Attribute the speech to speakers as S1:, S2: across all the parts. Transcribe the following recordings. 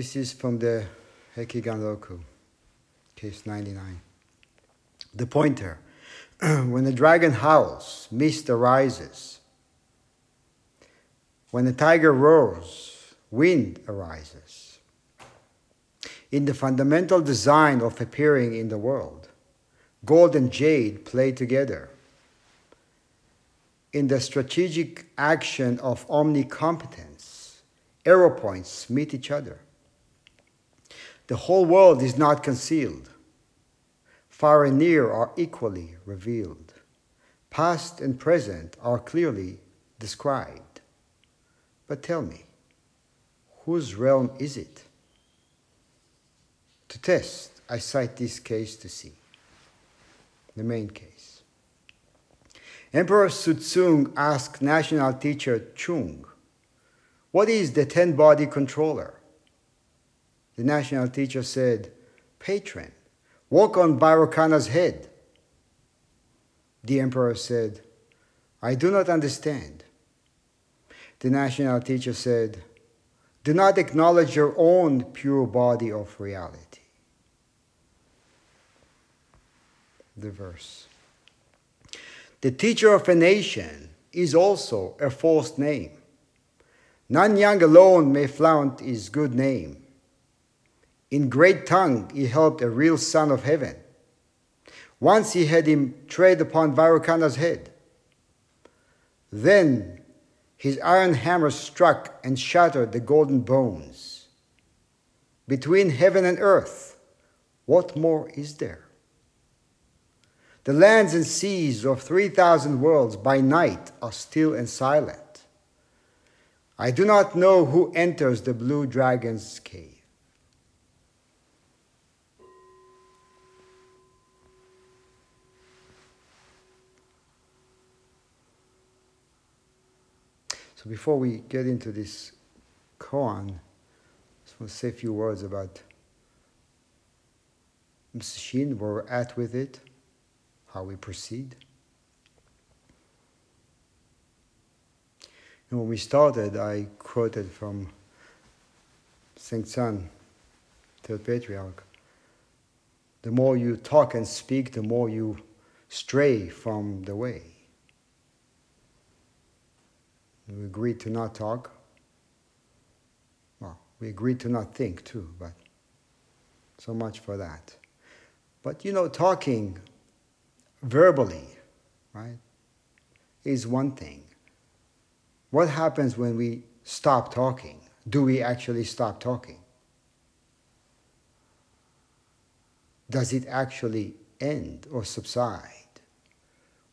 S1: This is from the Hekigan case 99. The pointer. when the dragon howls, mist arises. When the tiger roars, wind arises. In the fundamental design of appearing in the world, gold and jade play together. In the strategic action of omnicompetence, arrow points meet each other. The whole world is not concealed. Far and near are equally revealed. Past and present are clearly described. But tell me, whose realm is it? To test, I cite this case to see. The main case. Emperor Suzong asked national teacher Chung, What is the ten body controller? The national teacher said, Patron, walk on Vairocana's head. The emperor said, I do not understand. The national teacher said, Do not acknowledge your own pure body of reality. The verse. The teacher of a nation is also a false name. Nanyang alone may flaunt his good name. In Great Tang, he helped a real son of heaven. Once he had him tread upon Vairocana's head. Then his iron hammer struck and shattered the golden bones. Between heaven and earth, what more is there? The lands and seas of 3,000 worlds by night are still and silent. I do not know who enters the blue dragon's cave. So before we get into this koan, I just want to say a few words about Sesshin, where we're at with it, how we proceed. And when we started, I quoted from Sengcan, third patriarch. The more you talk and speak, the more you stray from the way. We agreed to not talk. Well, we agreed to not think too, but so much for that. But you know, talking verbally, right, is one thing. What happens when we stop talking? Do we actually stop talking? Does it actually end or subside?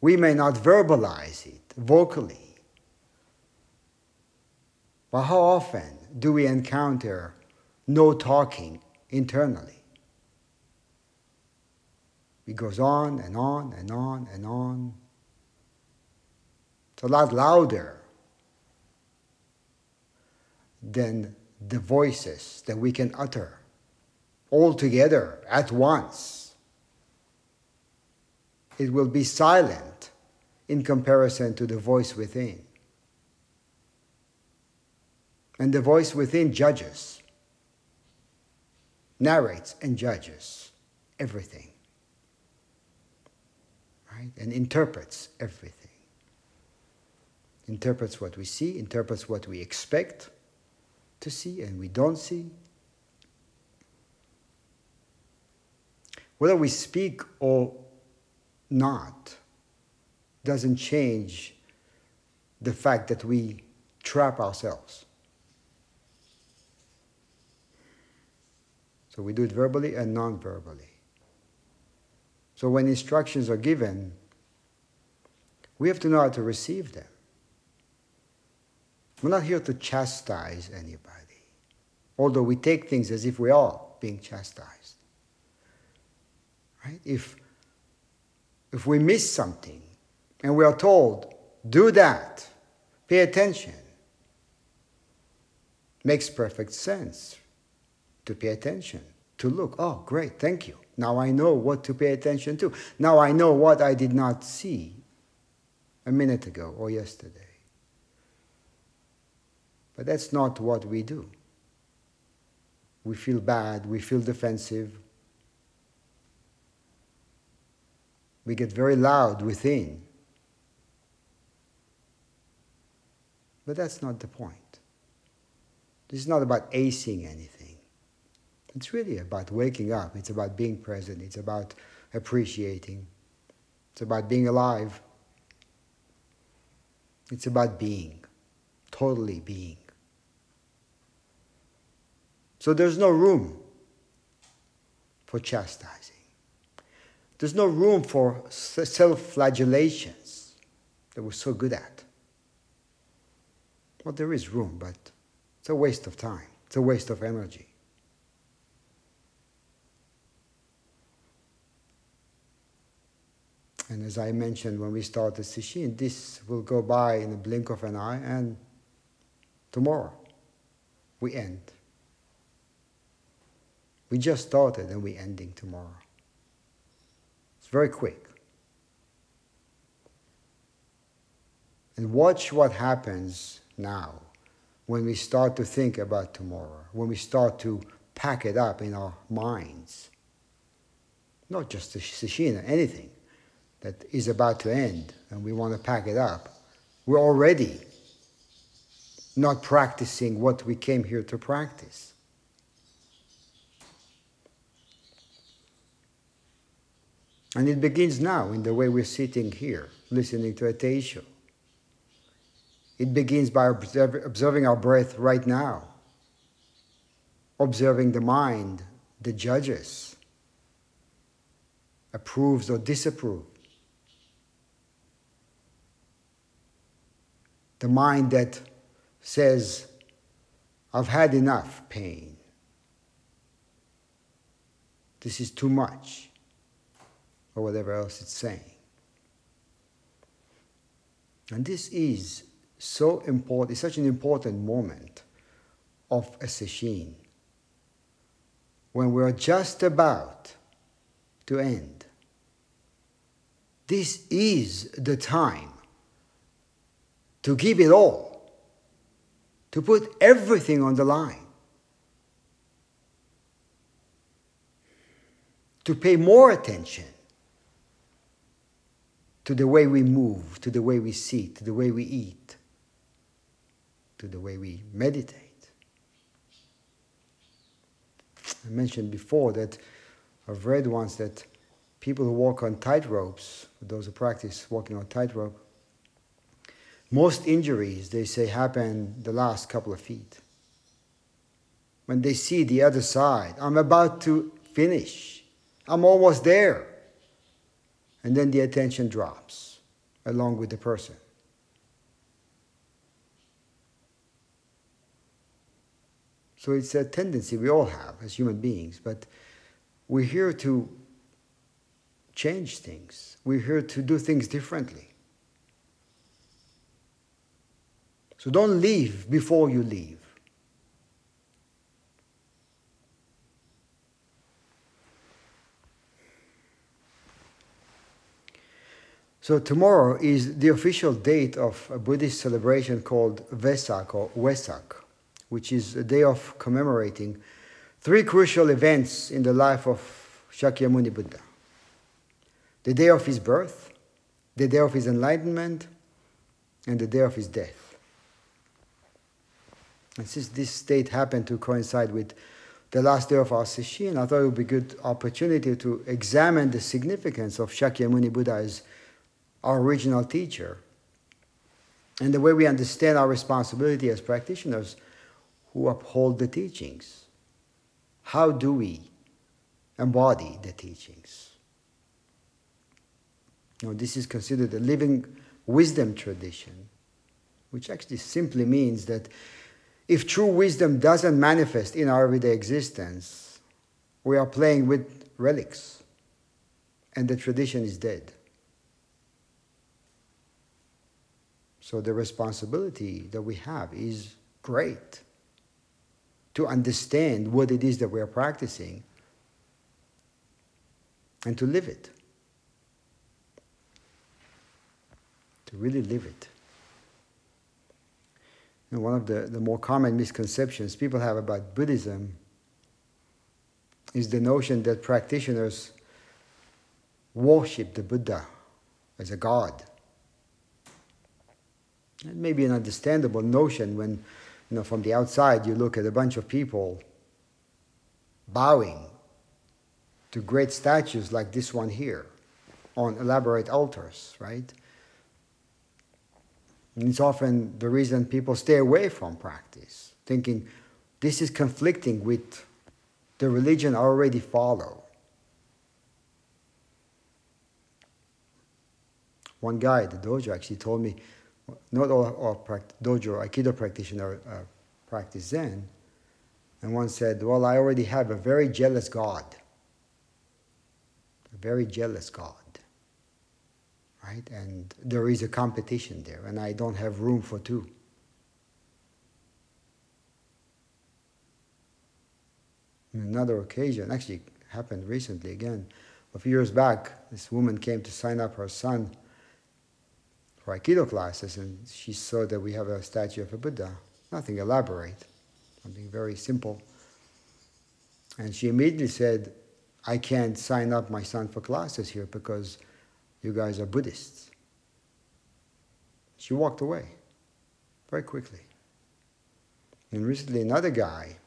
S1: We may not verbalize it vocally, but how often do we encounter no talking internally? It goes on and on and on and on. It's a lot louder than the voices that we can utter all together at once. It will be silent in comparison to the voice within. And the voice within judges, narrates and judges everything, right? And interprets everything. Interprets what we see, interprets what we expect to see and we don't see. Whether we speak or not doesn't change the fact that we trap ourselves. So we do it verbally and non verbally. So when instructions are given, we have to know how to receive them. We're not here to chastise anybody, although we take things as if we are being chastised. Right? If, if we miss something and we are told, do that, pay attention, makes perfect sense to pay attention, to look. Oh, great, thank you. Now I know what to pay attention to. Now I know what I did not see a minute ago or yesterday. But that's not what we do. we feel bad, we feel defensive. We get very loud within. But that's not the point. This is not about acing anything. It's really about waking up. It's about being present. It's about appreciating. It's about being alive. It's about being, totally being. So there's no room for chastising. There's no room for self flagellations that we're so good at. Well, there is room, but it's a waste of time, it's a waste of energy. And as I mentioned when we started Sesshin, this will go by in the blink of an eye, and tomorrow we end. We just started and we're ending tomorrow. It's very quick. And watch what happens now when we start to think about tomorrow, when we start to pack it up in our minds. Not just the Sesshin, anything that is about to end and we want to pack it up. We're already not practicing what we came here to practice. And it begins now in the way we're sitting here, listening to a teisho. It begins by observing our breath right now, observing the mind that judges, approves or disapproves. The mind that says, I've had enough pain. This is too much, or whatever else it's saying. And this is so important, it's such an important moment of a sesshin when we're just about to end. This is the time to give it all, to put everything on the line, to pay more attention to the way we move, to the way we sit, to the way we eat, to the way we meditate. I mentioned before that I've read once that people who walk on tight ropes, those who practice walking on tightrope, most injuries, they say, happen the last couple of feet. When they see the other side, I'm about to finish, I'm almost there. And then the attention drops along with the person. So it's a tendency we all have as human beings, but we're here to change things. We're here to do things differently. So don't leave before you leave. So tomorrow is the official date of a Buddhist celebration called Vesak or Wesak which is a day of commemorating three crucial events in the life of Shakyamuni Buddha the day of his birth, the day of his enlightenment, and the day of his death. And since this state happened to coincide with the last day of our sesshin, I thought it would be a good opportunity to examine the significance of Shakyamuni Buddha as our original teacher and the way we understand our responsibility as practitioners who uphold the teachings. How do we embody the teachings? Now, this is considered a living wisdom tradition, which actually simply means that if true wisdom doesn't manifest in our everyday existence, we are playing with relics and the tradition is dead. So the responsibility that we have is great to understand what it is that we are practicing and to live it. To really live it. And one of the, the more common misconceptions people have about Buddhism is the notion that practitioners worship the Buddha as a god. It may be an understandable notion when, you know, from the outside you look at a bunch of people bowing to great statues like this one here on elaborate altars, right? And it's often the reason people stay away from practice, thinking this is conflicting with the religion I already follow. One guy at the dojo actually told me, not all, all dojo Aikido practitioners uh, practice Zen. And one said, Well, I already have a very jealous God. A very jealous God. Right? And there is a competition there, and I don't have room for two. Another occasion, actually happened recently again, a few years back, this woman came to sign up her son for Aikido classes, and she saw that we have a statue of a Buddha. Nothing elaborate, something very simple. And she immediately said, I can't sign up my son for classes here because you guys are Buddhists. She walked away very quickly. And recently, another guy,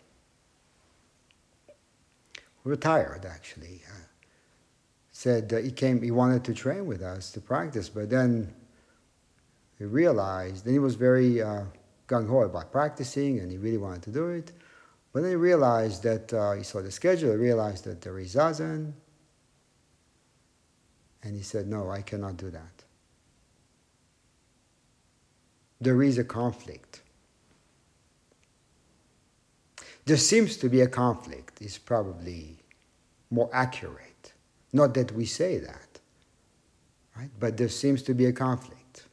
S1: retired actually, uh, said he came, he wanted to train with us to practice, but then he realized, then he was very uh, gung ho about practicing and he really wanted to do it. But then he realized that uh, he saw the schedule, he realized that there is zazen, and he said, No, I cannot do that. There is a conflict. There seems to be a conflict, is probably more accurate. Not that we say that, right? But there seems to be a conflict.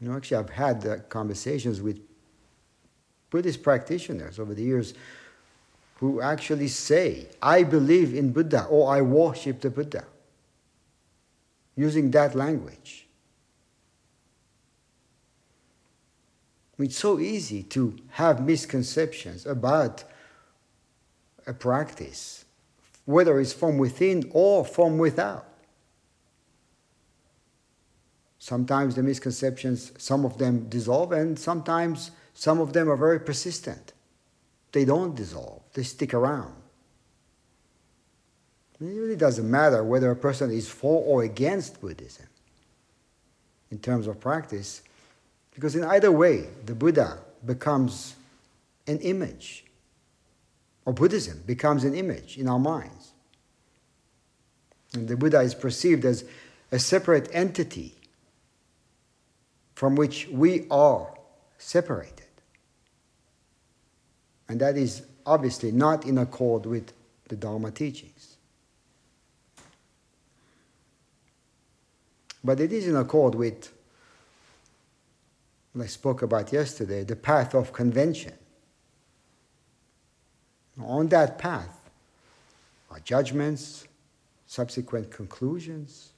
S1: You know, actually, I've had uh, conversations with Buddhist practitioners over the years who actually say, I believe in Buddha or I worship the Buddha, using that language. It's so easy to have misconceptions about a practice, whether it's from within or from without. Sometimes the misconceptions, some of them dissolve, and sometimes some of them are very persistent. They don't dissolve, they stick around. It really doesn't matter whether a person is for or against Buddhism in terms of practice, because in either way, the Buddha becomes an image, or Buddhism becomes an image in our minds. And the Buddha is perceived as a separate entity from which we are separated. And that is obviously not in accord with the Dharma teachings. But it is in accord with what I spoke about yesterday the path of convention. On that path our judgments, subsequent conclusions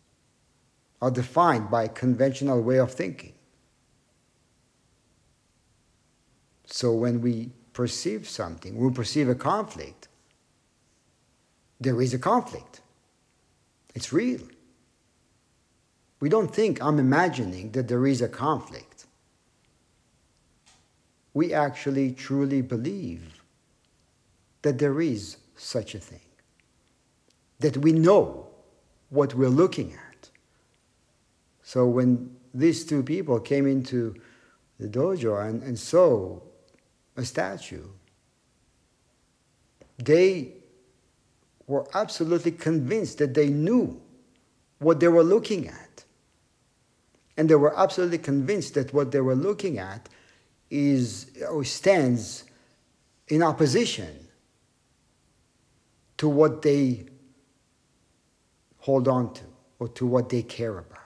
S1: are defined by a conventional way of thinking. So when we perceive something, we perceive a conflict, there is a conflict. It's real. We don't think I'm imagining that there is a conflict. We actually truly believe that there is such a thing, that we know what we're looking at. So when these two people came into the dojo and, and saw a statue. They were absolutely convinced that they knew what they were looking at. And they were absolutely convinced that what they were looking at is or stands in opposition to what they hold on to or to what they care about.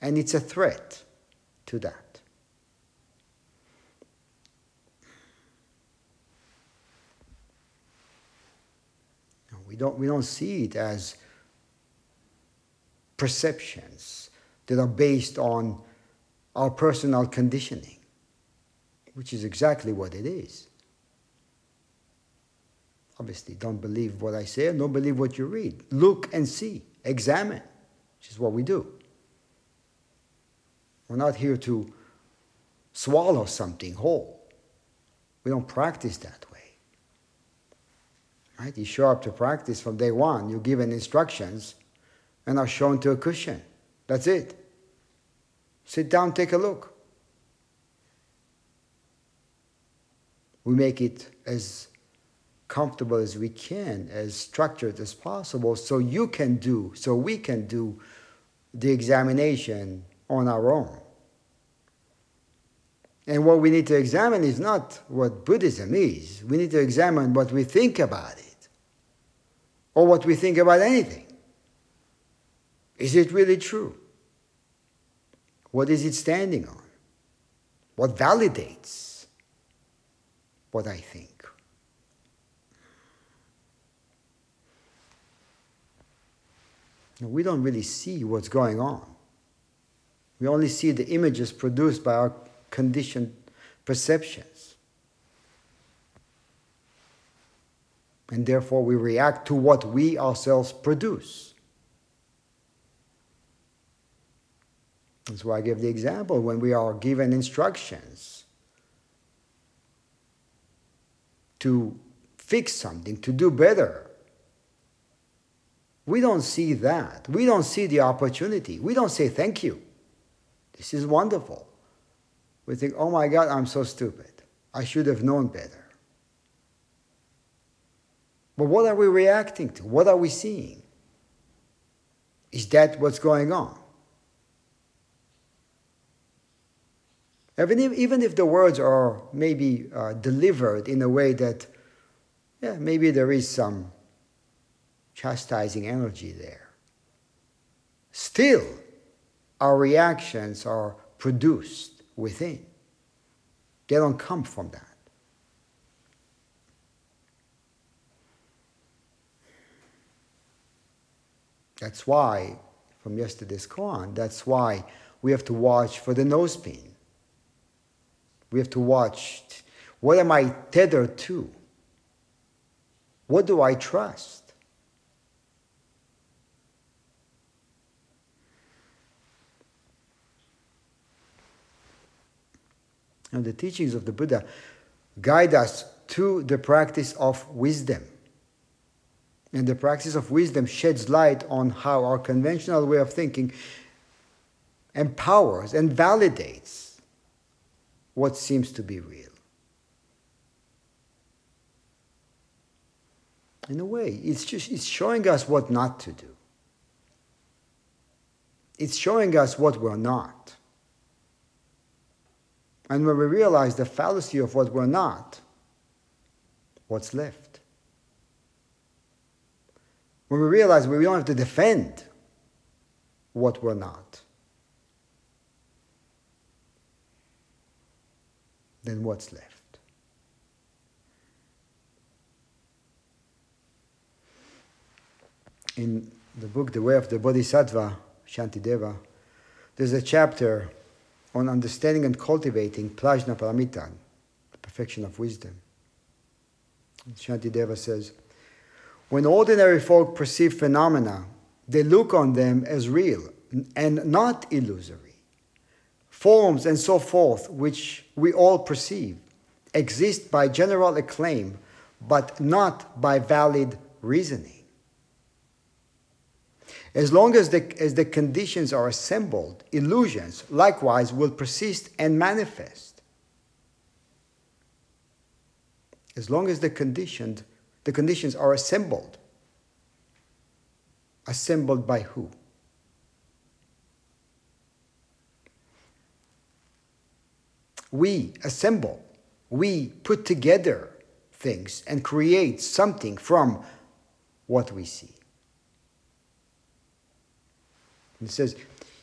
S1: And it's a threat to that. We don't, we don't see it as perceptions that are based on our personal conditioning, which is exactly what it is. Obviously, don't believe what I say, don't believe what you read. Look and see, examine, which is what we do. We're not here to swallow something whole. We don't practice that way. Right? You show up to practice from day one, you're given instructions and are shown to a cushion. That's it. Sit down, take a look. We make it as comfortable as we can, as structured as possible, so you can do, so we can do the examination on our own. And what we need to examine is not what Buddhism is. We need to examine what we think about it, or what we think about anything. Is it really true? What is it standing on? What validates what I think? We don't really see what's going on. We only see the images produced by our conditioned perceptions. And therefore, we react to what we ourselves produce. That's why I give the example when we are given instructions to fix something, to do better. We don't see that. We don't see the opportunity. We don't say thank you. This is wonderful. We think, oh my God, I'm so stupid. I should have known better. But what are we reacting to? What are we seeing? Is that what's going on? Even if, even if the words are maybe uh, delivered in a way that, yeah, maybe there is some chastising energy there. Still, our reactions are produced within. They don't come from that. That's why, from yesterday's koan, that's why we have to watch for the nose pin. We have to watch what am I tethered to? What do I trust? And the teachings of the Buddha guide us to the practice of wisdom. And the practice of wisdom sheds light on how our conventional way of thinking empowers and validates what seems to be real. In a way, it's just it's showing us what not to do. It's showing us what we're not. And when we realize the fallacy of what we're not, what's left? When we realize we don't have to defend what we're not, then what's left? In the book The Way of the Bodhisattva, Shantideva, there's a chapter on understanding and cultivating Prajna Paramita, the perfection of wisdom. Shantideva says, when ordinary folk perceive phenomena, they look on them as real and not illusory forms and so forth, which we all perceive, exist by general acclaim, but not by valid reasoning. As long as the, as the conditions are assembled, illusions likewise will persist and manifest. As long as the conditioned, the conditions are assembled. Assembled by who? we assemble, we put together things and create something from what we see. It says,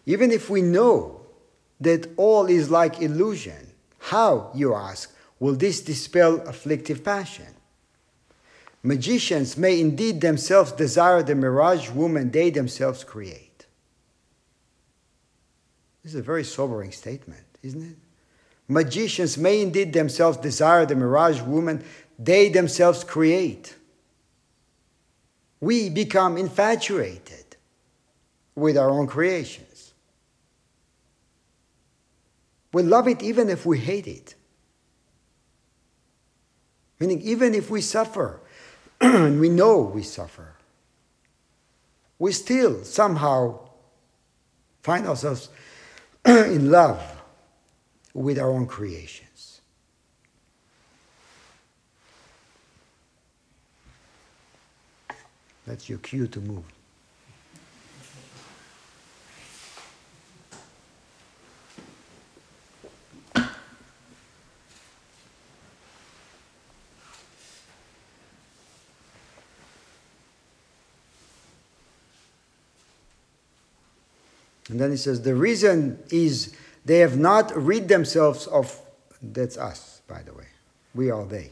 S1: even if we know that all is like illusion, how, you ask, will this dispel afflictive passion? Magicians may indeed themselves desire the mirage woman they themselves create. This is a very sobering statement, isn't it? Magicians may indeed themselves desire the mirage woman they themselves create. we become infatuated with our own creations. We love it even if we hate it. Meaning, even if we suffer, we know we suffer, we still somehow find ourselves in love with our own creations. That's your cue to move. And then he says, the reason is they have not rid themselves of, that's us, by the way, we are they.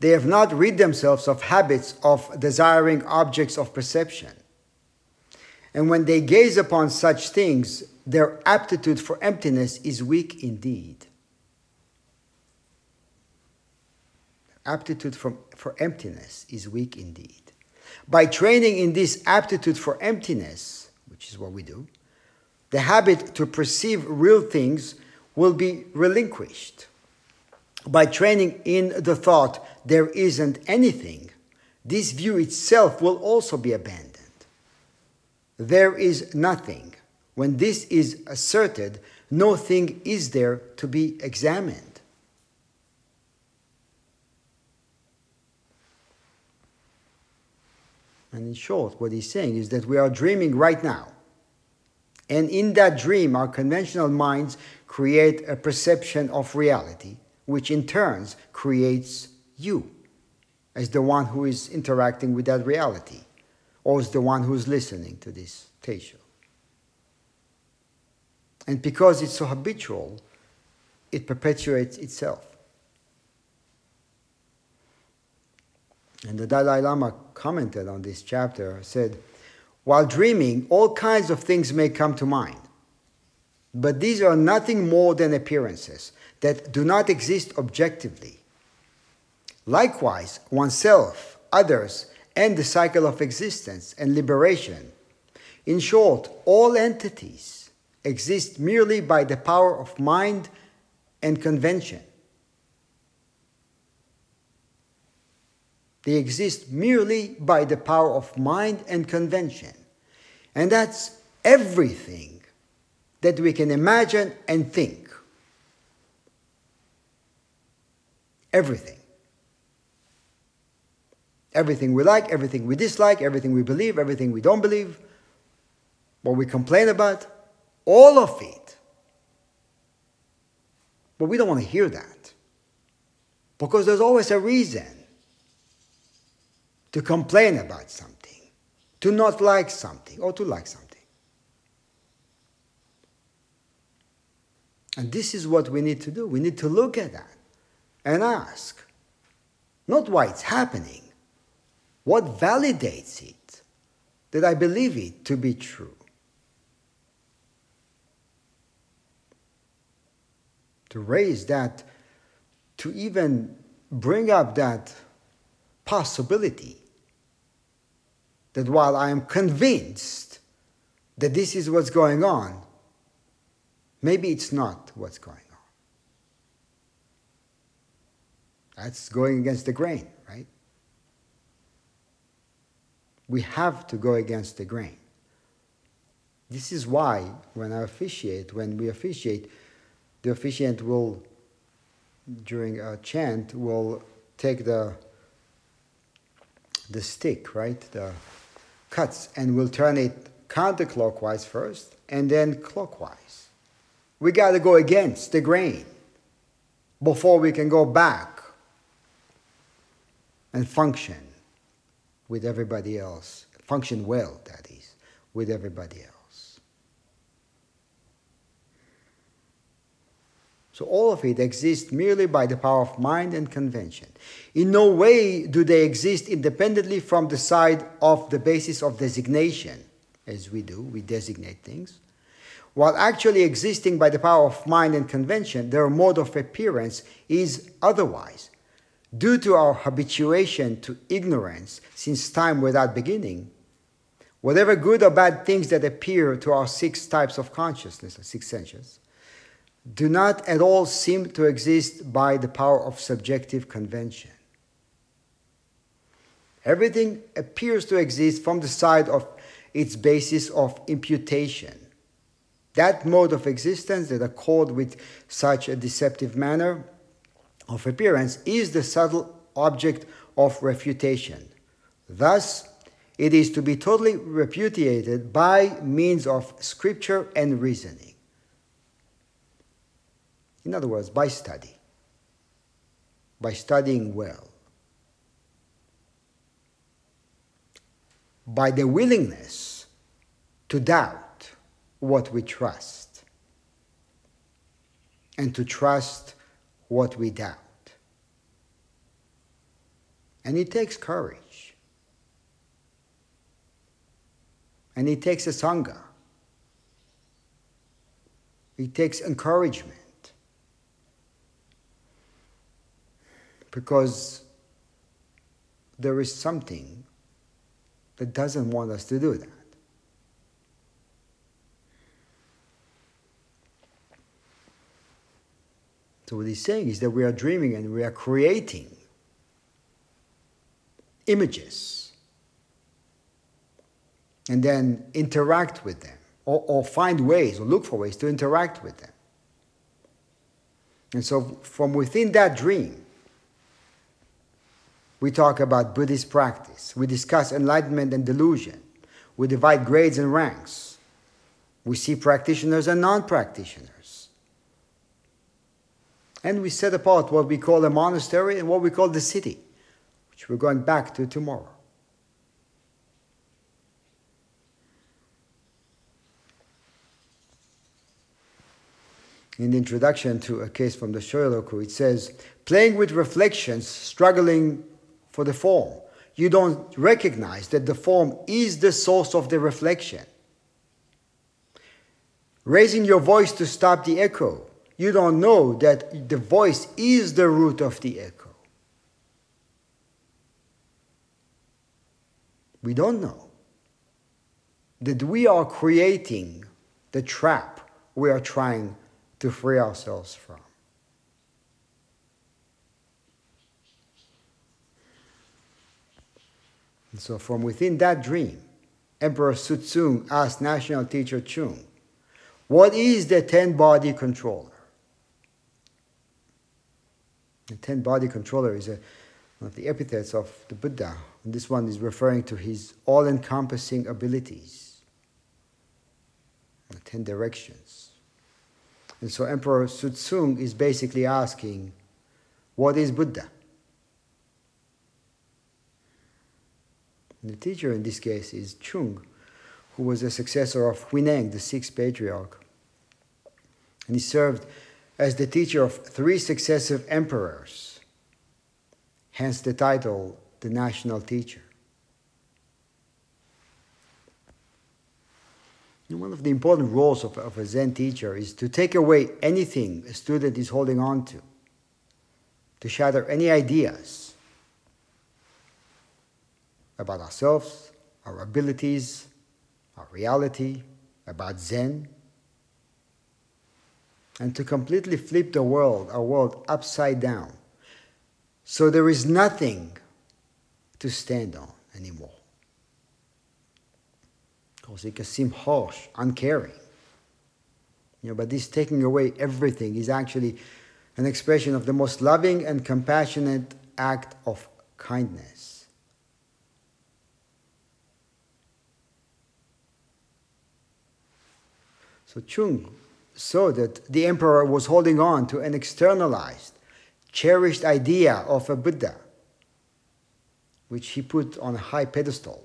S1: They have not rid themselves of habits of desiring objects of perception. And when they gaze upon such things, their aptitude for emptiness is weak indeed. Aptitude for, for emptiness is weak indeed. By training in this aptitude for emptiness, which is what we do, the habit to perceive real things will be relinquished. By training in the thought there isn't anything, this view itself will also be abandoned. There is nothing. When this is asserted, no thing is there to be examined. And in short, what he's saying is that we are dreaming right now. And in that dream, our conventional minds create a perception of reality, which in turns creates you as the one who is interacting with that reality, or as the one who is listening to this teisho. And because it's so habitual, it perpetuates itself. And the Dalai Lama commented on this chapter, said, while dreaming, all kinds of things may come to mind. But these are nothing more than appearances that do not exist objectively. Likewise, oneself, others, and the cycle of existence and liberation. In short, all entities exist merely by the power of mind and convention. They exist merely by the power of mind and convention. And that's everything that we can imagine and think. Everything. Everything we like, everything we dislike, everything we believe, everything we don't believe, what we complain about, all of it. But we don't want to hear that. Because there's always a reason to complain about something, to not like something, or to like something. And this is what we need to do. We need to look at that and ask not why it's happening, what validates it that I believe it to be true. To raise that, to even bring up that possibility that while I am convinced that this is what's going on, maybe it's not what's going on. That's going against the grain, right? We have to go against the grain. This is why when I officiate, when we officiate, the officiant will, during a chant, will take the the stick, right? The cuts, and we'll turn it counterclockwise first and then clockwise. We got to go against the grain before we can go back and function with everybody else. Function well, that is, with everybody else. So all of it exists merely by the power of mind and convention. In no way do they exist independently from the side of the basis of designation, as we do, we designate things. While actually existing by the power of mind and convention, their mode of appearance is otherwise. due to our habituation to ignorance since time without beginning, whatever good or bad things that appear to our six types of consciousness, six senses, do not at all seem to exist by the power of subjective convention. Everything appears to exist from the side of its basis of imputation. That mode of existence that accord with such a deceptive manner of appearance is the subtle object of refutation. Thus, it is to be totally repudiated by means of scripture and reasoning. In other words, by study, by studying well, by the willingness to doubt what we trust and to trust what we doubt. And it takes courage. And it takes a sangha. It takes encouragement. Because there is something that doesn't want us to do that. So, what he's saying is that we are dreaming and we are creating images and then interact with them or, or find ways or look for ways to interact with them. And so, from within that dream, we talk about Buddhist practice. We discuss enlightenment and delusion. We divide grades and ranks. We see practitioners and non practitioners. And we set apart what we call a monastery and what we call the city, which we're going back to tomorrow. In the introduction to a case from the Shoyoroku, it says, playing with reflections, struggling for the form. You don't recognize that the form is the source of the reflection. Raising your voice to stop the echo you don't know that the voice is the root of the echo. We don't know that we are creating the trap we are trying to free ourselves from. And so, from within that dream, Emperor Suzong asked National Teacher Chung, What is the ten body controller? The ten body controller is a, one of the epithets of the Buddha. And this one is referring to his all encompassing abilities, the ten directions. And so Emperor Suzong is basically asking, What is Buddha? The teacher in this case is Chung, who was a successor of Huineng, the sixth patriarch. And he served as the teacher of three successive emperors, hence the title, the national teacher. One of the important roles of, of a Zen teacher is to take away anything a student is holding on to, to shatter any ideas about ourselves, our abilities, our reality, about Zen and to completely flip the world, our world, upside down. So there is nothing to stand on anymore. Because it can seem harsh, uncaring. You know, but this taking away everything is actually an expression of the most loving and compassionate act of kindness. So Chung saw that the emperor was holding on to an externalized, cherished idea of a Buddha, which he put on a high pedestal.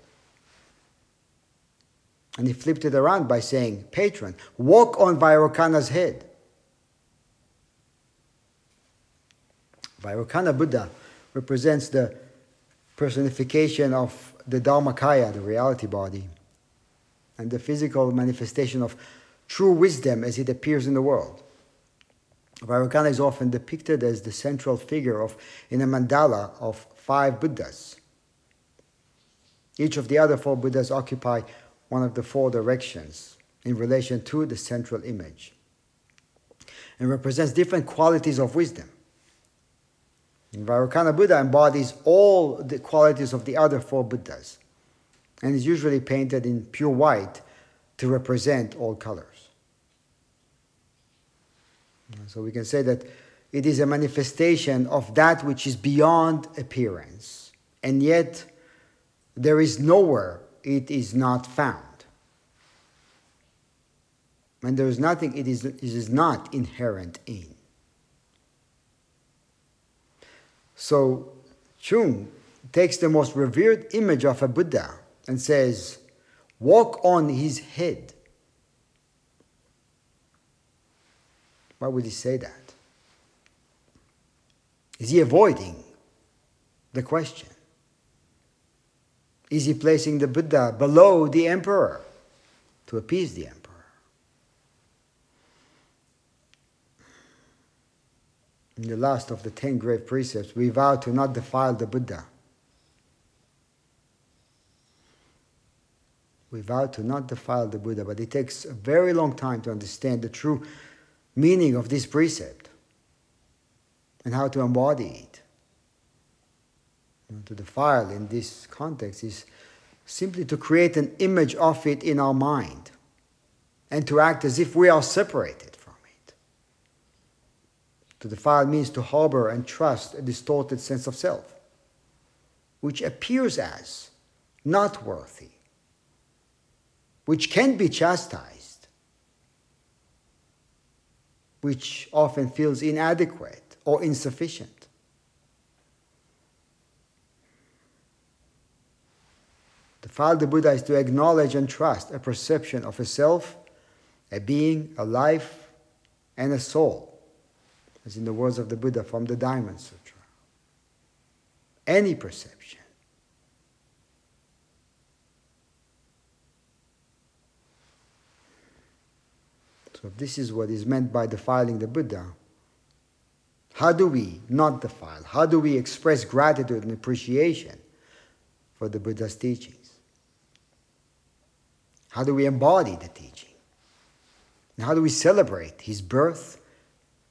S1: And he flipped it around by saying, Patron, walk on Vairocana's head. Vairocana Buddha represents the personification of the Dharmakaya, the reality body, and the physical manifestation of true wisdom as it appears in the world. Vairocana is often depicted as the central figure of in a mandala of five Buddhas. Each of the other four Buddhas occupy one of the four directions in relation to the central image and represents different qualities of wisdom. And Vairocana Buddha embodies all the qualities of the other four Buddhas and is usually painted in pure white to represent all colors. So we can say that it is a manifestation of that which is beyond appearance, and yet there is nowhere it is not found. And there is nothing it is, it is not inherent in. So Chung takes the most revered image of a Buddha and says, Walk on his head. Why would he say that? Is he avoiding the question? Is he placing the Buddha below the emperor to appease the emperor? In the last of the ten great precepts, we vow to not defile the Buddha. We vow to not defile the Buddha, but it takes a very long time to understand the true meaning of this precept and how to embody it. to defile in this context is simply to create an image of it in our mind and to act as if we are separated from it. To defile means to harbor and trust a distorted sense of self, which appears as not worthy, which can be chastised, which often feels inadequate or insufficient. To follow the Buddha is to acknowledge and trust a perception of a self, a being, a life, and a soul, as in the words of the Buddha from the Diamond Sutra. Any perception. So, this is what is meant by defiling the Buddha. How do we not defile? How do we express gratitude and appreciation for the Buddha's teachings? How do we embody the teaching? And how do we celebrate his birth,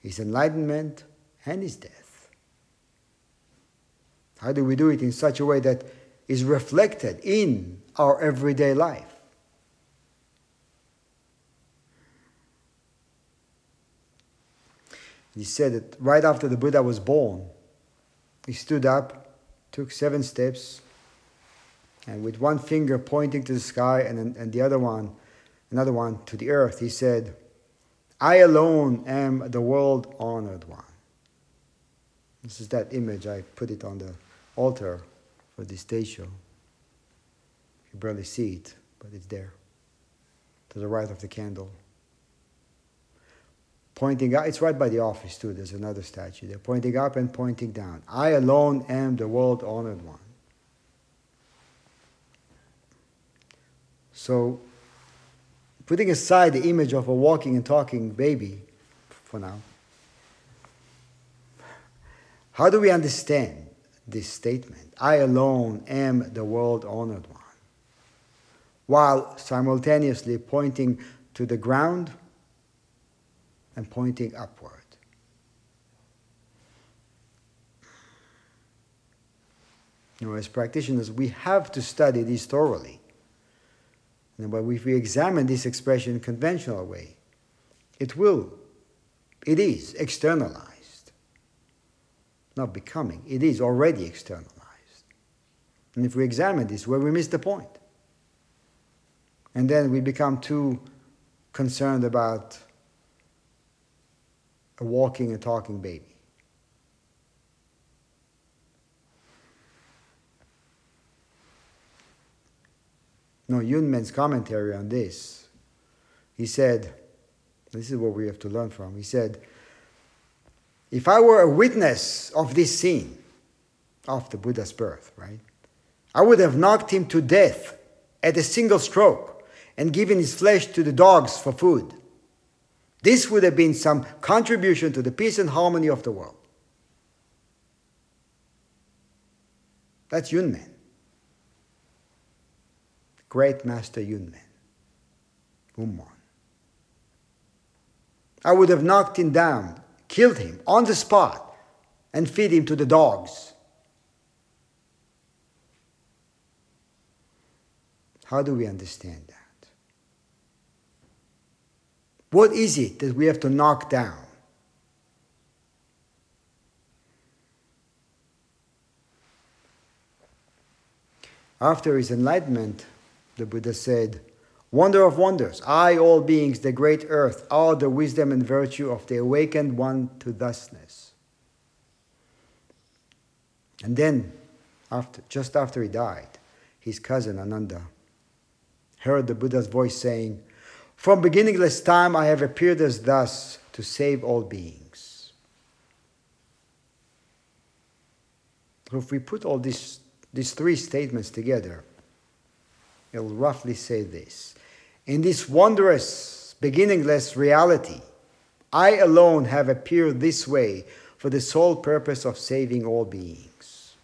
S1: his enlightenment, and his death? How do we do it in such a way that is reflected in our everyday life? He said that right after the Buddha was born, he stood up, took seven steps, and with one finger pointing to the sky and, and the other one, another one to the earth, he said, I alone am the world honored one. This is that image. I put it on the altar for this day show. You barely see it, but it's there to the right of the candle. Pointing out, it's right by the office too. There's another statue there, pointing up and pointing down. I alone am the world honored one. So, putting aside the image of a walking and talking baby for now, how do we understand this statement? I alone am the world honored one. While simultaneously pointing to the ground and pointing upward. You know, as practitioners, we have to study this thoroughly And but if we examine this expression in conventional way, it will, it is externalized. Not becoming, it is already externalized. And if we examine this, well, we miss the point. And then we become too concerned about a walking and talking baby. no, Yunmen's commentary on this, he said, this is what we have to learn from. He said, if I were a witness of this scene of the Buddha's birth, right, I would have knocked him to death at a single stroke and given his flesh to the dogs for food. This would have been some contribution to the peace and harmony of the world. That's Yunmen. Great Master Yunmen. Umon. I would have knocked him down, killed him on the spot, and feed him to the dogs. How do we understand that? What is it that we have to knock down? After his enlightenment, the Buddha said, Wonder of wonders, I, all beings, the great earth, are the wisdom and virtue of the awakened one to thusness. And then, after, just after he died, his cousin Ananda heard the Buddha's voice saying, From beginningless time I have appeared as thus to save all beings. So if we put all these, these three statements together, it'll roughly say this In this wondrous, beginningless reality, I alone have appeared this way for the sole purpose of saving all beings.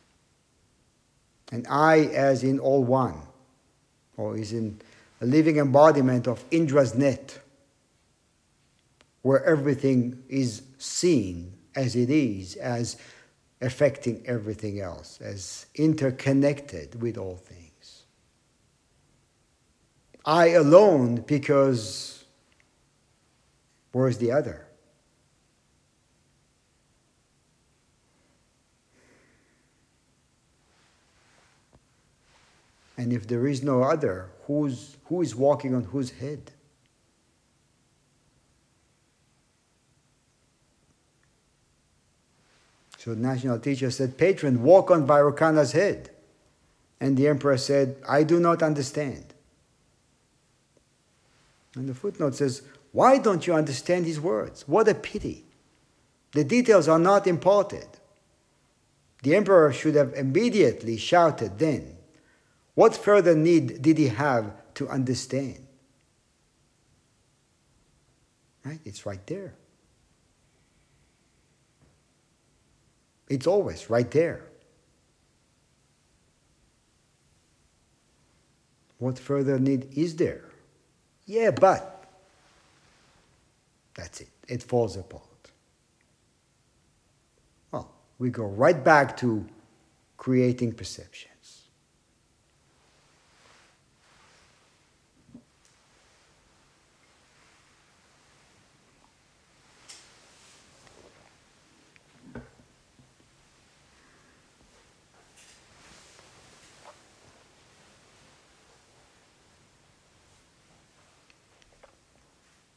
S1: And I, as in all one, or is in a living embodiment of Indra's net, where everything is seen as it is, as affecting everything else, as interconnected with all things. I alone, because where's the other? And if there is no other, who's, who is walking on whose head? So the national teacher said, Patron, walk on Vairocana's head. And the emperor said, I do not understand. And the footnote says, Why don't you understand his words? What a pity. The details are not imparted. The emperor should have immediately shouted then, what further need did he have to understand? Right? It's right there. It's always right there. What further need is there? Yeah, but that's it. It falls apart. Well, we go right back to creating perception.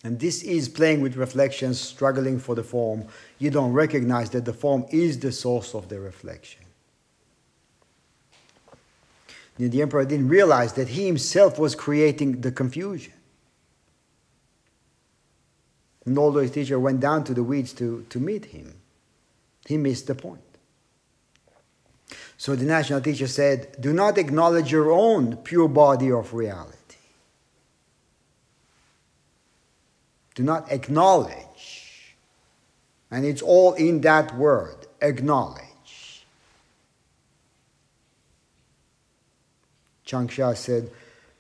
S1: And this is playing with reflections, struggling for the form. You don't recognize that the form is the source of the reflection. The emperor didn't realize that he himself was creating the confusion. And although his teacher went down to the weeds to, to meet him, he missed the point. So the national teacher said, Do not acknowledge your own pure body of reality. Do not acknowledge. And it's all in that word, acknowledge. Changsha said,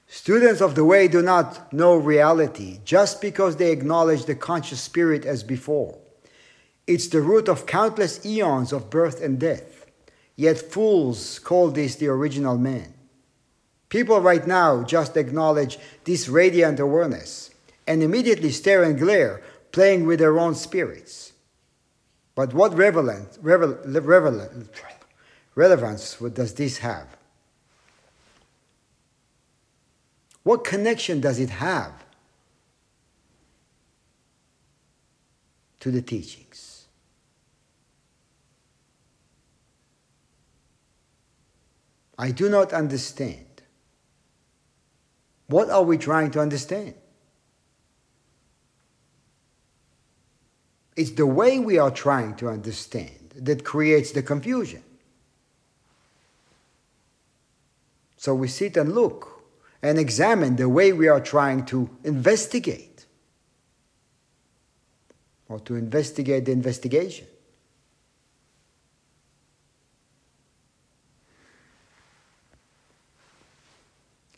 S1: Students of the way do not know reality just because they acknowledge the conscious spirit as before. It's the root of countless eons of birth and death. Yet fools call this the original man. People right now just acknowledge this radiant awareness and immediately stare and glare, playing with their own spirits. But what relevance, relevance does this have? What connection does it have to the teachings? I do not understand. What are we trying to understand? It's the way we are trying to understand that creates the confusion. So we sit and look and examine the way we are trying to investigate. or to investigate the investigation.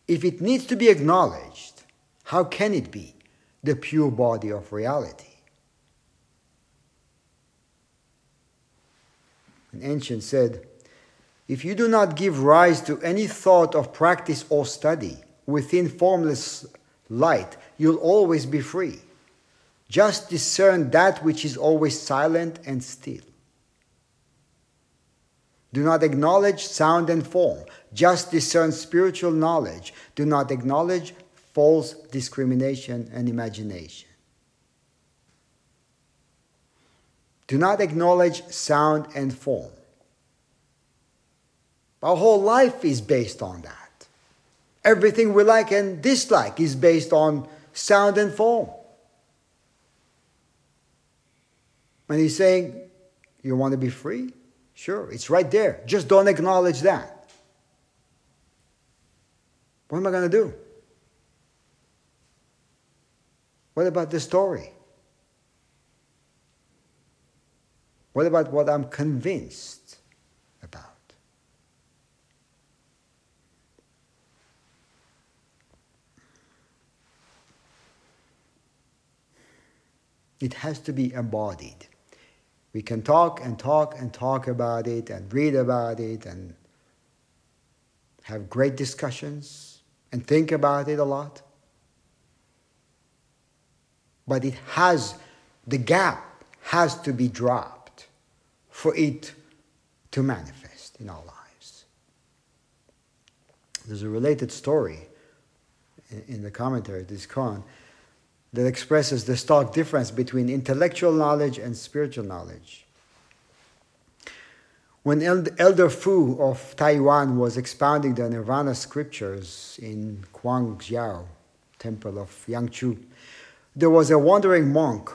S1: If it needs to be acknowledged, how can it be the pure body of reality? An ancient said, If you do not give rise to any thought of practice or study within formless light, you'll always be free. Just discern that which is always silent and still. Do not acknowledge sound and form. Just discern spiritual knowledge. Do not acknowledge false discrimination and imagination. Do not acknowledge sound and form. Our whole life is based on that. Everything we like and dislike is based on sound and form. And he's saying, You want to be free? Sure, it's right there. Just don't acknowledge that. What am I going to do? What about the story? What about what I'm convinced about? It has to be embodied. We can talk and talk and talk about it and read about it and have great discussions and think about it a lot. But it has, the gap has to be dropped for it to manifest in our lives. There's a related story in the commentary of this koan that expresses the stark difference between intellectual knowledge and spiritual knowledge. When Elder Fu of Taiyuan was expounding the Nirvana scriptures in Guangxiao, temple of Yangzhou, there was a wandering monk.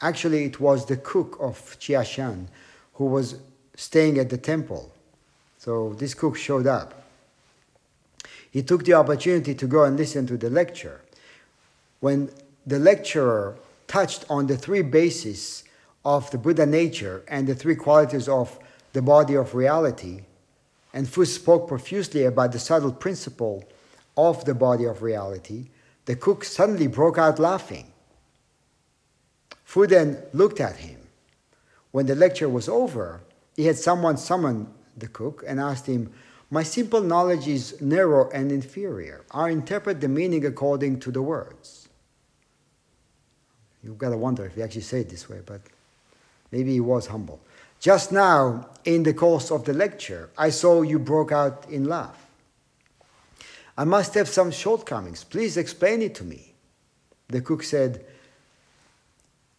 S1: Actually, it was the cook of Chiashan who was staying at the temple. So this cook showed up. He took the opportunity to go and listen to the lecture. When the lecturer touched on the three bases of the Buddha nature and the three qualities of the body of reality, and Fu spoke profusely about the subtle principle of the body of reality, the cook suddenly broke out laughing. Fu then looked at him. When the lecture was over, he had someone summon the cook and asked him, My simple knowledge is narrow and inferior. I interpret the meaning according to the words. You've got to wonder if he actually said it this way, but maybe he was humble. Just now, in the course of the lecture, I saw you broke out in laugh. I must have some shortcomings. Please explain it to me. The cook said,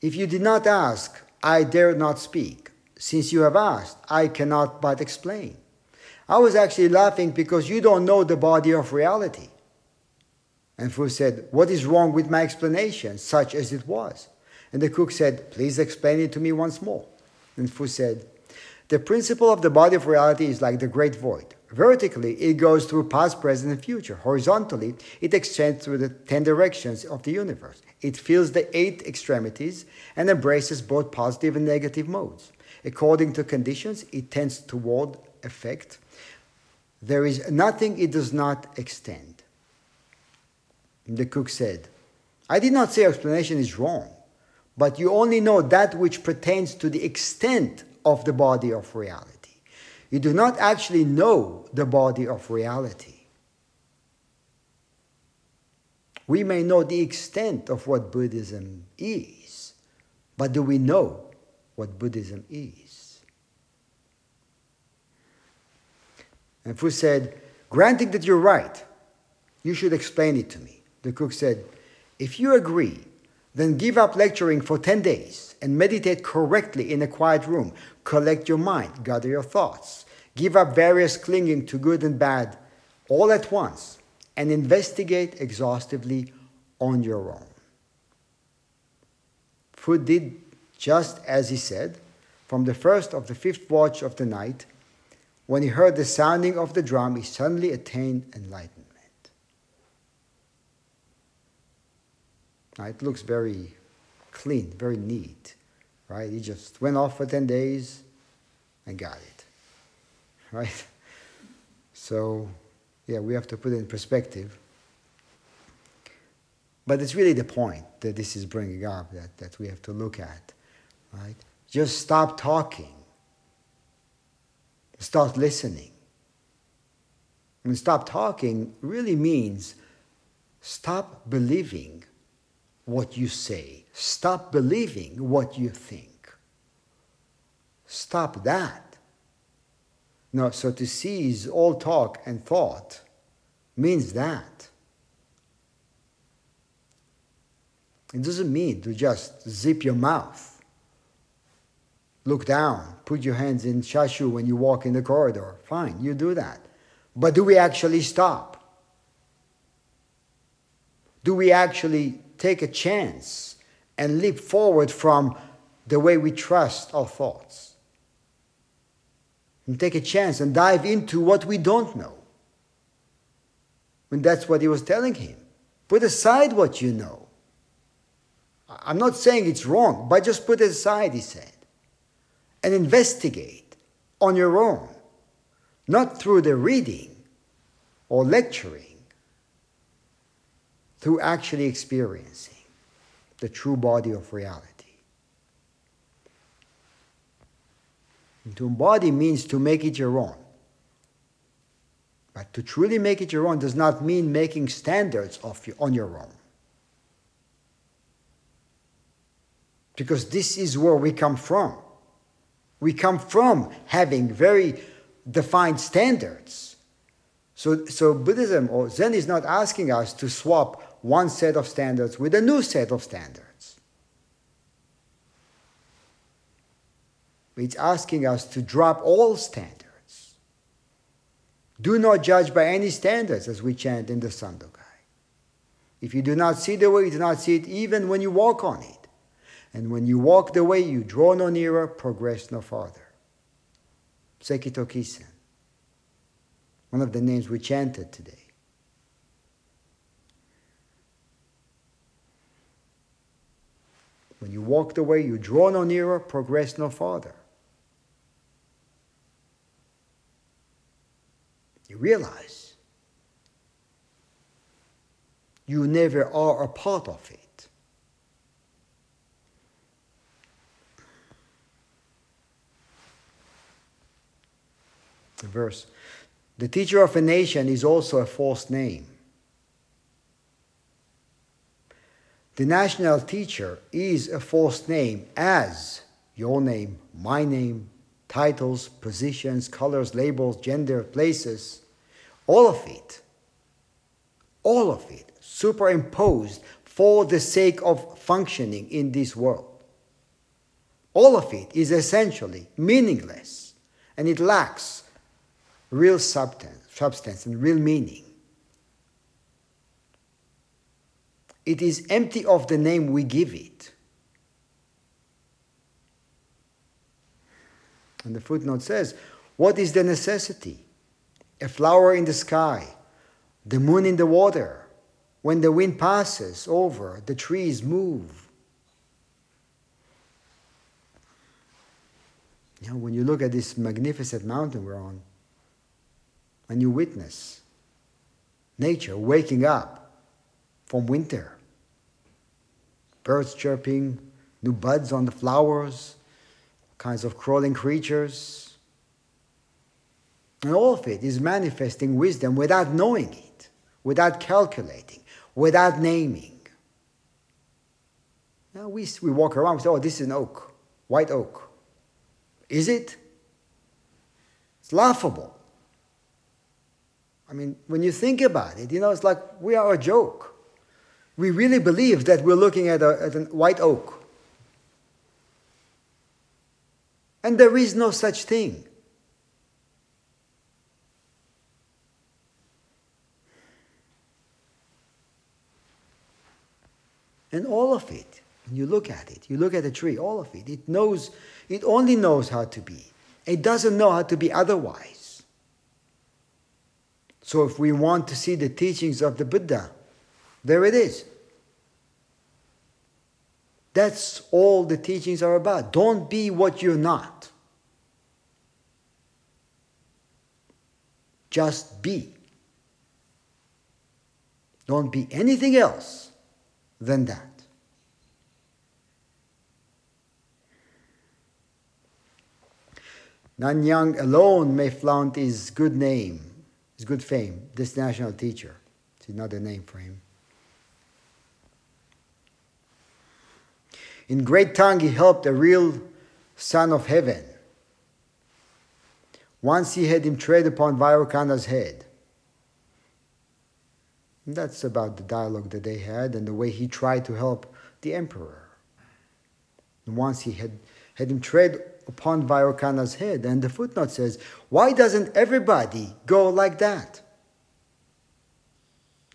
S1: If you did not ask, I dare not speak. Since you have asked, I cannot but explain. I was actually laughing because you don't know the body of reality. And Fu said, What is wrong with my explanation, such as it was? And the cook said, Please explain it to me once more. And Fu said, The principle of the body of reality is like the great void. Vertically, it goes through past, present, and future. Horizontally, it extends through the ten directions of the universe. It fills the eight extremities and embraces both positive and negative modes. According to conditions, it tends toward effect. There is nothing it does not extend. The cook said, I did not say explanation is wrong, but you only know that which pertains to the extent of the body of reality. You do not actually know the body of reality. We may know the extent of what Buddhism is, but do we know what Buddhism is? And Fu said, Granting that you're right, you should explain it to me. The cook said, If you agree, then give up lecturing for 10 days and meditate correctly in a quiet room. Collect your mind, gather your thoughts, give up various clinging to good and bad all at once, and investigate exhaustively on your own. Fu did just as he said. From the first of the fifth watch of the night, when he heard the sounding of the drum, he suddenly attained enlightenment. Now, it looks very clean, very neat, right? He just went off for 10 days and got it, right? So, yeah, we have to put it in perspective. But it's really the point that this is bringing up that, that we have to look at, right? Just stop talking. Start listening. And stop talking really means stop believing what you say. Stop believing what you think. Stop that. No, so to cease all talk and thought means that. It doesn't mean to just zip your mouth, look down, put your hands in shashu when you walk in the corridor. Fine, you do that. But do we actually stop? Do we actually take a chance and leap forward from the way we trust our thoughts? And take a chance and dive into what we don't know. And that's what he was telling him. Put aside what you know. I'm not saying it's wrong, but just put it aside, he said, and investigate on your own, not through the reading or lecturing, through actually experiencing the true body of reality. And to embody means to make it your own. But to truly make it your own does not mean making standards of you, on your own. Because this is where we come from. We come from having very defined standards. So, so Buddhism or Zen is not asking us to swap one set of standards with a new set of standards. It's asking us to drop all standards. Do not judge by any standards, as we chant in the Sandokai. If you do not see the way, you do not see it even when you walk on it. And when you walk the way, you draw no nearer, progress no farther. Sekito Kisen, one of the names we chanted today. When you walk the way, you draw no nearer, progress no farther. You realize you never are a part of it. verse. The teacher of a nation is also a false name. The national teacher is a false name as your name, my name, titles, positions, colors, labels, gender, places, all of it, all of it superimposed for the sake of functioning in this world. All of it is essentially meaningless and it lacks real substance, substance and real meaning. It is empty of the name we give it. And the footnote says, What is the necessity? A flower in the sky, the moon in the water. When the wind passes over, the trees move. You know, when you look at this magnificent mountain we're on, and you witness nature waking up from winter. Birds chirping, new buds on the flowers, kinds of crawling creatures. And all of it is manifesting wisdom without knowing it, without calculating, without naming. Now we, we walk around and say, oh, this is an oak, white oak. Is it? It's laughable. I mean, when you think about it, you know, it's like we are a joke. We really believe that we're looking at a, at a white oak. And there is no such thing. And all of it, when you look at it, you look at a tree, all of it, it knows, it only knows how to be. It doesn't know how to be otherwise. So if we want to see the teachings of the Buddha, there it is. That's all the teachings are about. Don't be what you're not. Just be. Don't be anything else than that. Nanyang alone may flaunt his good name, his good fame, this national teacher. It's another name for him. In Great Tang, he helped a real son of heaven. Once he had him tread upon Vairocana's head. And that's about the dialogue that they had and the way he tried to help the emperor. And once he had, had him tread upon Vairocana's head. And the footnote says, Why doesn't everybody go like that?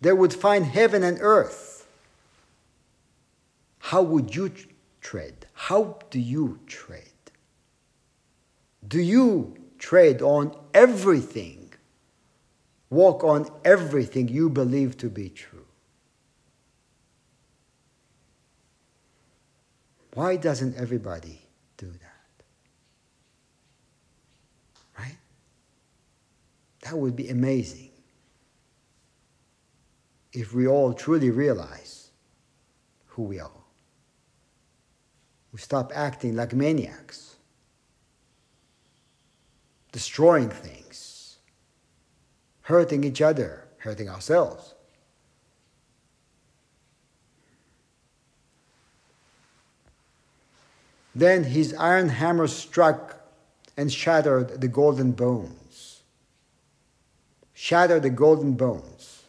S1: They would find heaven and earth. How would you tread? How do you tread? Do you tread on everything? Walk on everything you believe to be true? Why doesn't everybody do that? Right? That would be amazing if we all truly realize who we are. We stop acting like maniacs, destroying things, hurting each other, hurting ourselves. Then his iron hammer struck and shattered the golden bones. Shattered the golden bones.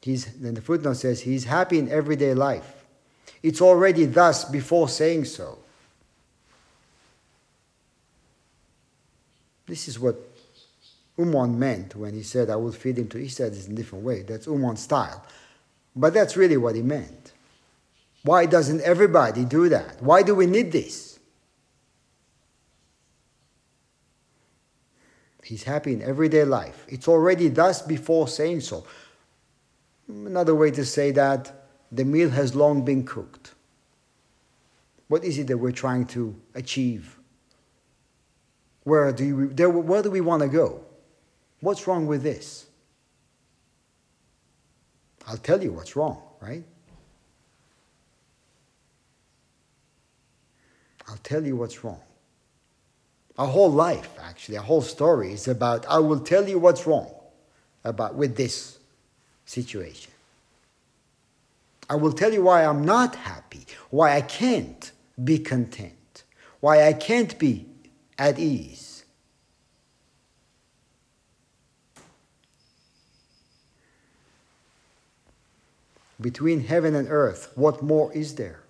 S1: He's, then the footnote says he's happy in everyday life. It's already thus before saying so. This is what Umon meant when he said, I will feed him to. He said in a different way. That's Umon's style. But that's really what he meant. Why doesn't everybody do that? Why do we need this? He's happy in everyday life. It's already thus before saying so. Another way to say that the meal has long been cooked. What is it that we're trying to achieve? Where do, you, where do we want to go? What's wrong with this? I'll tell you what's wrong, right? I'll tell you what's wrong. Our whole life, actually, our whole story is about I will tell you what's wrong about with this situation. I will tell you why I'm not happy, why I can't be content, why I can't be at ease. Between heaven and earth, what more is there?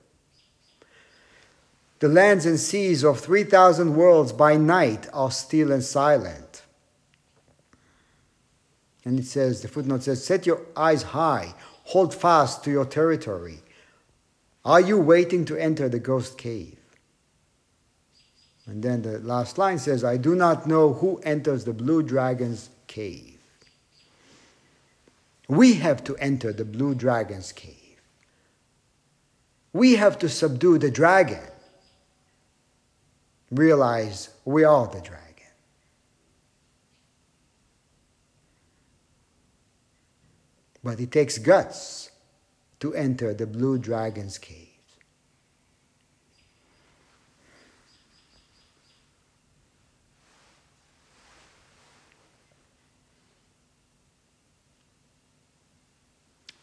S1: The lands and seas of 3,000 worlds by night are still and silent. And it says, the footnote says, Set your eyes high Hold fast to your territory. Are you waiting to enter the ghost cave? And then the last line says, I do not know who enters the blue dragon's cave. We have to enter the blue dragon's cave. We have to subdue the dragon. Realize we are the dragon. But it takes guts to enter the blue dragon's cave.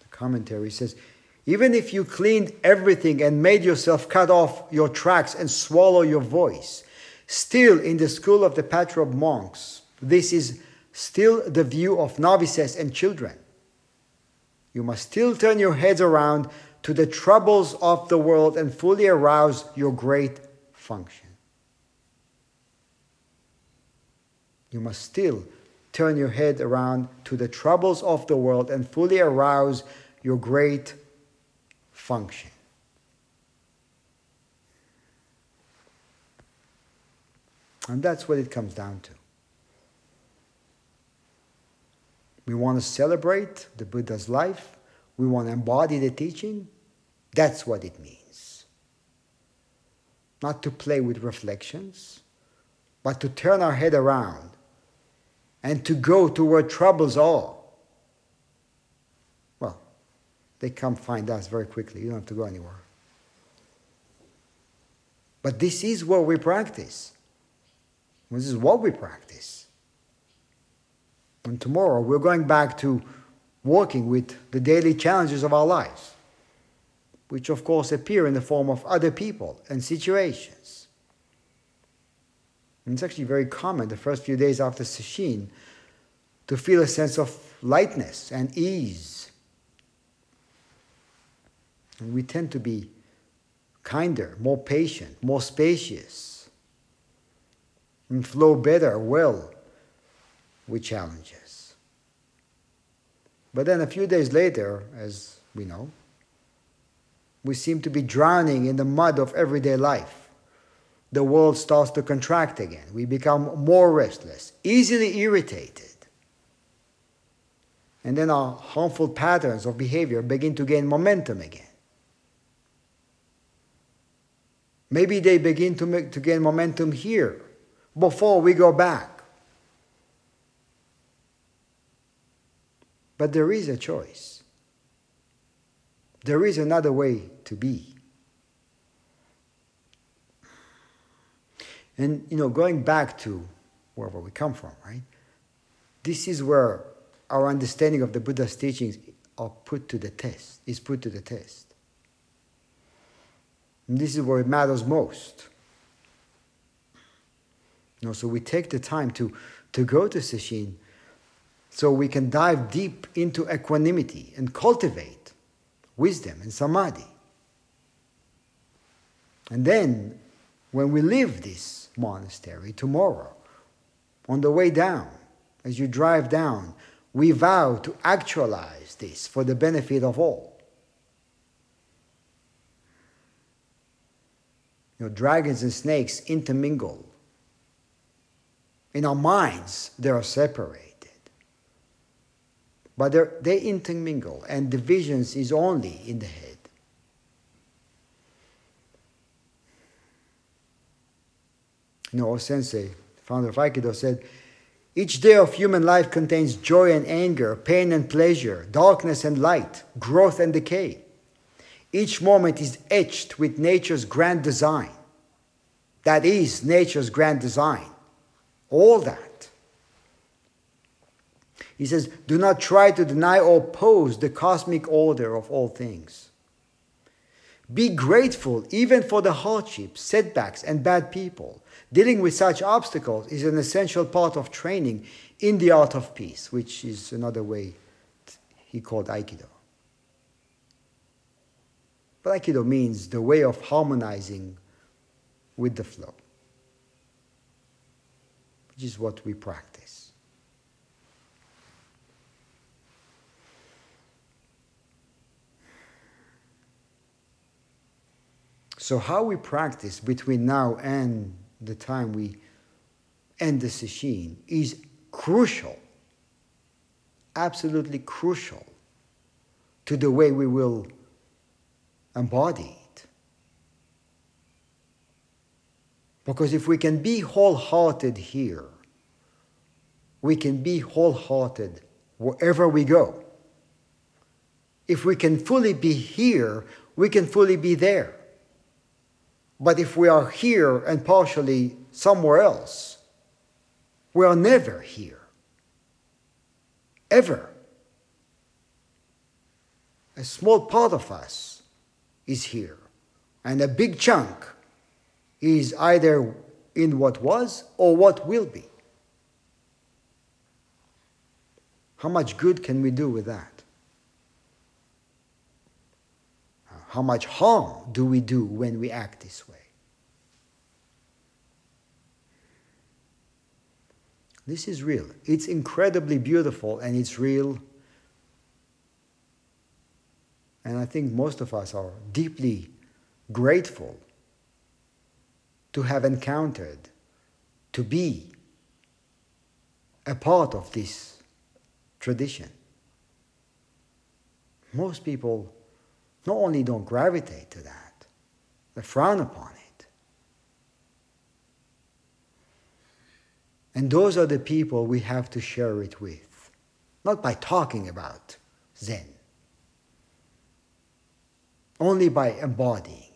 S1: The commentary says, even if you cleaned everything and made yourself cut off your tracks and swallow your voice, still in the school of the patchrobed monks, this is still the view of novices and children. You must still turn your heads around to the troubles of the world and fully arouse your great function. You must still turn your head around to the troubles of the world and fully arouse your great function. And that's what it comes down to. We want to celebrate the Buddha's life. We want to embody the teaching. That's what it means. Not to play with reflections, but to turn our head around and to go to where troubles are. Well, they come find us very quickly. You don't have to go anywhere. But this is what we practice. This is what we practice. And tomorrow we're going back to working with the daily challenges of our lives, which of course appear in the form of other people and situations. And it's actually very common the first few days after Sesshin to feel a sense of lightness and ease. And we tend to be kinder, more patient, more spacious, and flow better, well with challenges. But then a few days later, as we know, we seem to be drowning in the mud of everyday life. The world starts to contract again. We become more restless, easily irritated. And then our harmful patterns of behavior begin to gain momentum again. Maybe they begin to, make, to gain momentum here before we go back. But there is a choice. There is another way to be. And, you know, going back to wherever we come from, right? This is where our understanding of the Buddha's teachings are put to the test, is put to the test. And this is where it matters most. You know, so we take the time to, to go to Sesshin so we can dive deep into equanimity and cultivate wisdom and samadhi. And then, when we leave this monastery tomorrow, on the way down, as you drive down, we vow to actualize this for the benefit of all. You know, dragons and snakes intermingle. In our minds, they are separated. But they intermingle, and divisions is only in the head. You know, Sensei, founder of Aikido, said, each day of human life contains joy and anger, pain and pleasure, darkness and light, growth and decay. Each moment is etched with nature's grand design. That is nature's grand design. All that. He says, do not try to deny or oppose the cosmic order of all things. Be grateful even for the hardships, setbacks, and bad people. Dealing with such obstacles is an essential part of training in the art of peace, which is another way he called Aikido. But Aikido means the way of harmonizing with the flow, which is what we practice. So, how we practice between now and the time we end the sesshin is crucial, absolutely crucial to the way we will embody it. Because if we can be wholehearted here, we can be wholehearted wherever we go. If we can fully be here, we can fully be there. But if we are here and partially somewhere else, we are never here. Ever. A small part of us is here, and a big chunk is either in what was or what will be. How much good can we do with that? How much harm do we do when we act this way? This is real. It's incredibly beautiful and it's real. And I think most of us are deeply grateful to have encountered, to be a part of this tradition. Most people not only don't gravitate to that, they frown upon it. And those are the people we have to share it with, not by talking about Zen, only by embodying.